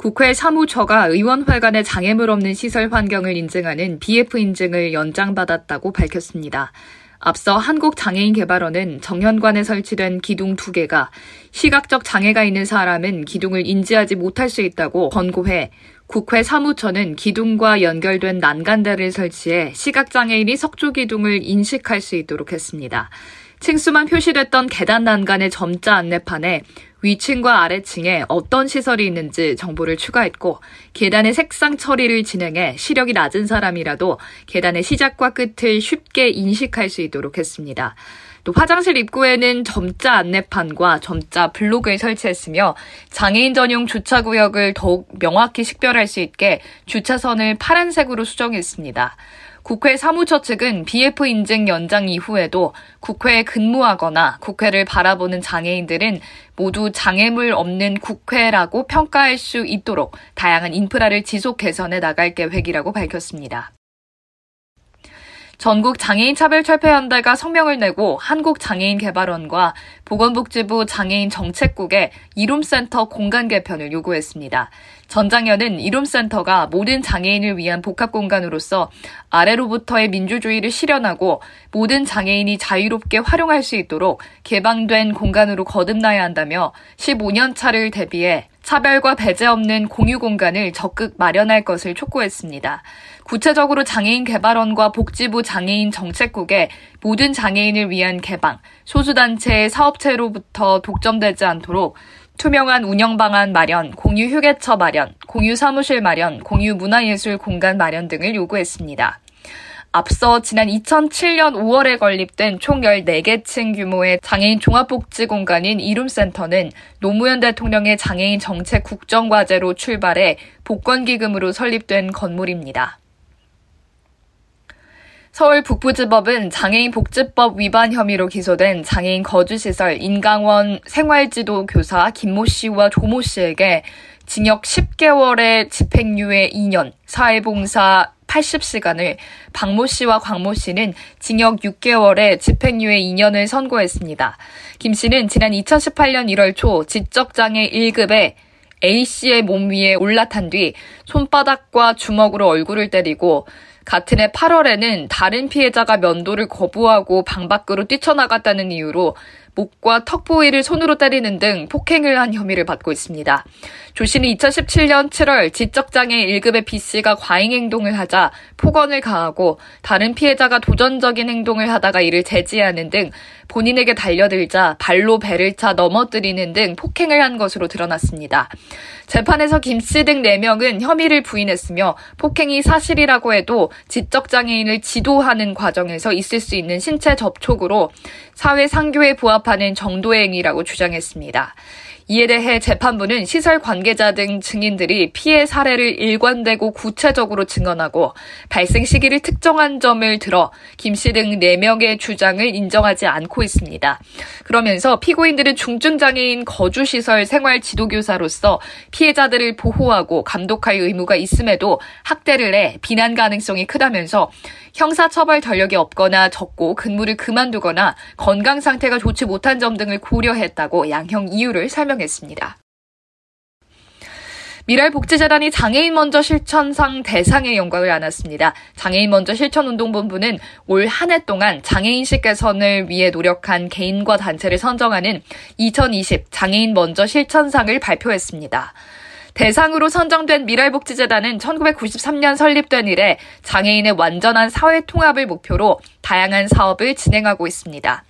국회 사무처가 의원회관의 장애물 없는 시설 환경을 인증하는 BF 인증을 연장받았다고 밝혔습니다. 앞서 한국장애인개발원은 정현관에 설치된 기둥 두 개가 시각적 장애가 있는 사람은 기둥을 인지하지 못할 수 있다고 권고해 국회 사무처는 기둥과 연결된 난간대를 설치해 시각장애인이 석조 기둥을 인식할 수 있도록 했습니다. 층수만 표시됐던 계단 난간의 점자 안내판에 위층과 아래층에 어떤 시설이 있는지 정보를 추가했고 계단의 색상 처리를 진행해 시력이 낮은 사람이라도 계단의 시작과 끝을 쉽게 인식할 수 있도록 했습니다. 또 화장실 입구에는 점자 안내판과 점자 블록을 설치했으며 장애인 전용 주차구역을 더욱 명확히 식별할 수 있게 주차선을 파란색으로 수정했습니다. 국회 사무처 측은 BF 인증 연장 이후에도 국회에 근무하거나 국회를 바라보는 장애인들은 모두 장애물 없는 국회라고 평가할 수 있도록 다양한 인프라를 지속 개선해 나갈 계획이라고 밝혔습니다. 전국 장애인 차별 철폐연대가 성명을 내고 한국장애인개발원과 보건복지부 장애인 정책국에 이룸센터 공간 개편을 요구했습니다. 전장현은 이룸센터가 모든 장애인을 위한 복합공간으로서 아래로부터의 민주주의를 실현하고 모든 장애인이 자유롭게 활용할 수 있도록 개방된 공간으로 거듭나야 한다며 15년 차를 대비해 차별과 배제 없는 공유 공간을 적극 마련할 것을 촉구했습니다. 구체적으로 장애인 개발원과 복지부 장애인 정책국에 모든 장애인을 위한 개방, 소수단체의 사업체로부터 독점되지 않도록 투명한 운영 방안 마련, 공유 휴게처 마련, 공유 사무실 마련, 공유 문화예술 공간 마련 등을 요구했습니다. 앞서 지난 2007년 5월에 건립된 총 14개 층 규모의 장애인 종합복지 공간인 이룸센터는 노무현 대통령의 장애인 정책 국정과제로 출발해 복권기금으로 설립된 건물입니다. 서울 북부지법은 장애인 복지법 위반 혐의로 기소된 장애인 거주시설 인강원 생활지도 교사 김모 씨와 조모 씨에게 징역 10개월의 집행유예 2년, 사회봉사 80시간을 박모 씨와 광모 씨는 징역 6개월에 집행유예 2년을 선고했습니다. 김 씨는 지난 2018년 1월 초 지적장애 1급에 A 씨의 몸 위에 올라탄 뒤 손바닥과 주먹으로 얼굴을 때리고 같은 해 8월에는 다른 피해자가 면도를 거부하고 방 밖으로 뛰쳐나갔다는 이유로 목과 턱 부위를 손으로 때리는 등 폭행을 한 혐의를 받고 있습니다. 조 씨는 2017년 7월 지적장애 1급의 B 씨가 과잉 행동을 하자 폭언을 가하고 다른 피해자가 도전적인 행동을 하다가 이를 제지하는 등 본인에게 달려들자 발로 배를 차 넘어뜨리는 등 폭행을 한 것으로 드러났습니다. 재판에서 김씨 등 4명은 혐의를 부인했으며 폭행이 사실이라고 해도 지적장애인을 지도하는 과정에서 있을 수 있는 신체 접촉으로 사회 상교에 부합하는 정도의 행위라고 주장했습니다. 이에 대해 재판부는 시설 관계자 등 증인들이 피해 사례를 일관되고 구체적으로 증언하고 발생 시기를 특정한 점을 들어 김 씨 등 4명의 주장을 인정하지 않고 있습니다. 그러면서 피고인들은 중증장애인 거주시설 생활 지도교사로서 피해자들을 보호하고 감독할 의무가 있음에도 학대를 해 비난 가능성이 크다면서 형사처벌 전력이 없거나 적고 근무를 그만두거나 건강 상태가 좋지 못한 점 등을 고려했다고 양형 이유를 설명했습니다. 미랄복지재단이 장애인 먼저 실천상 대상의 영광을 안았습니다. 장애인 먼저 실천운동본부는 올 한 해 동안 장애인식 개선을 위해 노력한 개인과 단체를 선정하는 2020 장애인 먼저 실천상을 발표했습니다. 대상으로 선정된 미랄복지재단은 1993년 설립된 이래 장애인의 완전한 사회 통합을 목표로 다양한 사업을 진행하고 있습니다.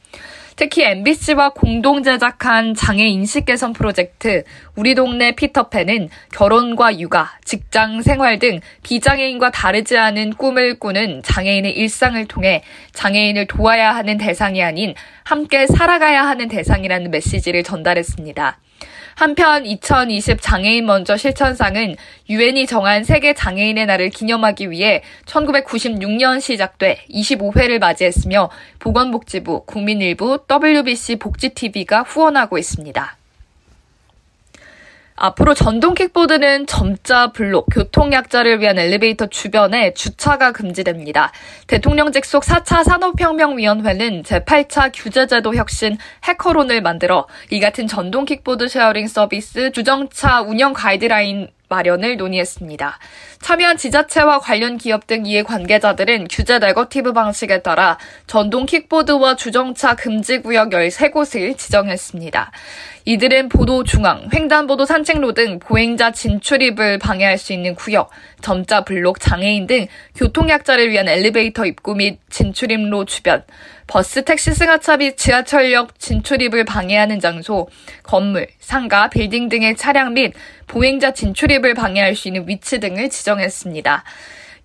특히 MBC와 공동 제작한 장애 인식 개선 프로젝트 우리 동네 피터팬은 결혼과 육아, 직장 생활 등 비장애인과 다르지 않은 꿈을 꾸는 장애인의 일상을 통해 장애인을 도와야 하는 대상이 아닌 함께 살아가야 하는 대상이라는 메시지를 전달했습니다. 한편 2020 장애인 먼저 실천상은 유엔이 정한 세계 장애인의 날을 기념하기 위해 1996년 시작돼 25회를 맞이했으며 보건복지부, 국민일부, WBC 복지TV가 후원하고 있습니다. 앞으로 전동 킥보드는 점자 블록, 교통약자를 위한 엘리베이터 주변에 주차가 금지됩니다. 대통령 직속 4차 산업혁명위원회는 제8차 규제제도 혁신 hackathon을 만들어 이 같은 전동 킥보드 sharing 서비스 주정차 운영 가이드라인 마련을 논의했습니다. 참여한 지자체와 관련 기업 등 이해 관계자들은 규제 네거티브 방식에 따라 전동 킥보드와 주정차 금지 구역 13곳을 지정했습니다. 이들은 보도 중앙, 횡단보도 산책로 등 보행자 진출입을 방해할 수 있는 구역, 점자 블록, 장애인 등 교통약자를 위한 엘리베이터 입구 및 진출입로 주변, 버스, 택시 승하차 및 지하철역 진출입을 방해하는 장소, 건물, 상가, 빌딩 등의 차량 및 보행자 진출입을 방해할 수 있는 위치 등을 지정했습니다.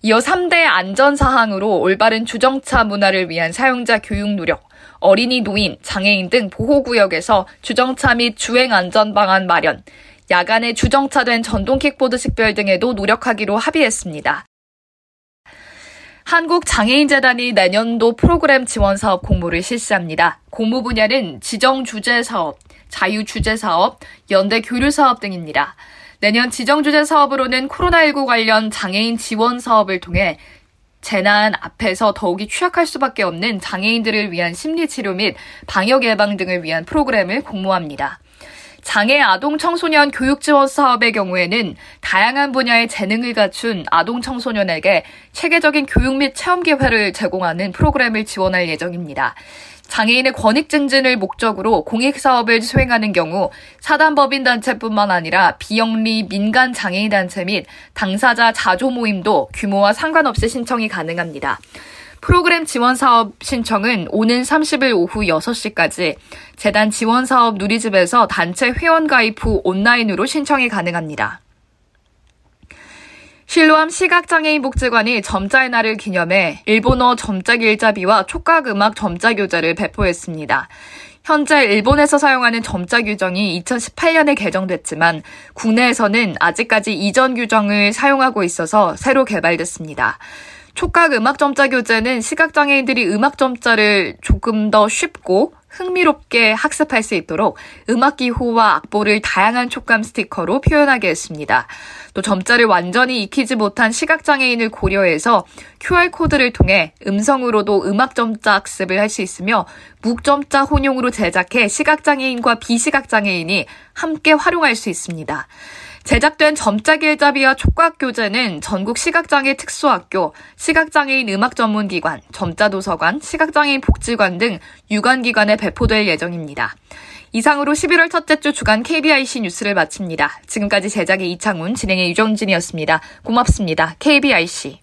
이어 3대 안전사항으로 올바른 주정차 문화를 위한 사용자 교육 노력, 어린이 노인, 장애인 등 보호구역에서 주정차 및 주행 안전 방안 마련, 야간에 주정차된 전동 킥보드 식별 등에도 노력하기로 합의했습니다. 한국장애인재단이 내년도 프로그램 지원 사업 공모를 실시합니다. 공모 분야는 지정 주제 사업, 자유 주제 사업, 연대 교류 사업 등입니다. 내년 지정 주제 사업으로는 코로나19 관련 장애인 지원 사업을 통해 재난 앞에서 더욱이 취약할 수밖에 없는 장애인들을 위한 심리치료 및 방역 예방 등을 위한 프로그램을 공모합니다. 장애 아동 청소년 교육 지원 사업의 경우에는 다양한 분야의 재능을 갖춘 아동 청소년에게 체계적인 교육 및 체험 기회를 제공하는 프로그램을 지원할 예정입니다. 장애인의 권익 증진을 목적으로 공익 사업을 수행하는 경우 사단법인 단체뿐만 아니라 비영리 민간 장애인 단체 및 당사자 자조 모임도 규모와 상관없이 신청이 가능합니다. 프로그램 지원 사업 신청은 오는 30일 오후 6시까지 재단 지원 사업 누리집에서 단체 회원 가입 후 온라인으로 신청이 가능합니다. 실로암 시각장애인 복지관이 점자의 날을 기념해 일본어 점자 길잡이와 촉각음악 점자 교재를 배포했습니다. 현재 일본에서 사용하는 점자 규정이 2018년에 개정됐지만 국내에서는 아직까지 이전 규정을 사용하고 있어서 새로 개발됐습니다. 촉각 음악 점자 교재는 시각장애인들이 음악 점자를 조금 더 쉽고 흥미롭게 학습할 수 있도록 음악 기호와 악보를 다양한 촉감 스티커로 표현하게 했습니다. 또 점자를 완전히 익히지 못한 시각장애인을 고려해서 QR코드를 통해 음성으로도 음악 점자 학습을 할 수 있으며 묵점자 혼용으로 제작해 시각장애인과 비시각장애인이 함께 활용할 수 있습니다. 제작된 점자 길잡이와 촉각 교재는 전국 시각장애 특수학교, 시각장애인 음악전문기관, 점자도서관, 시각장애인 복지관 등 유관기관에 배포될 예정입니다. 이상으로 11월 첫째 주 주간 KBIC 뉴스를 마칩니다. 지금까지 제작의 이창훈, 진행의 유정진이었습니다. 고맙습니다. KBIC.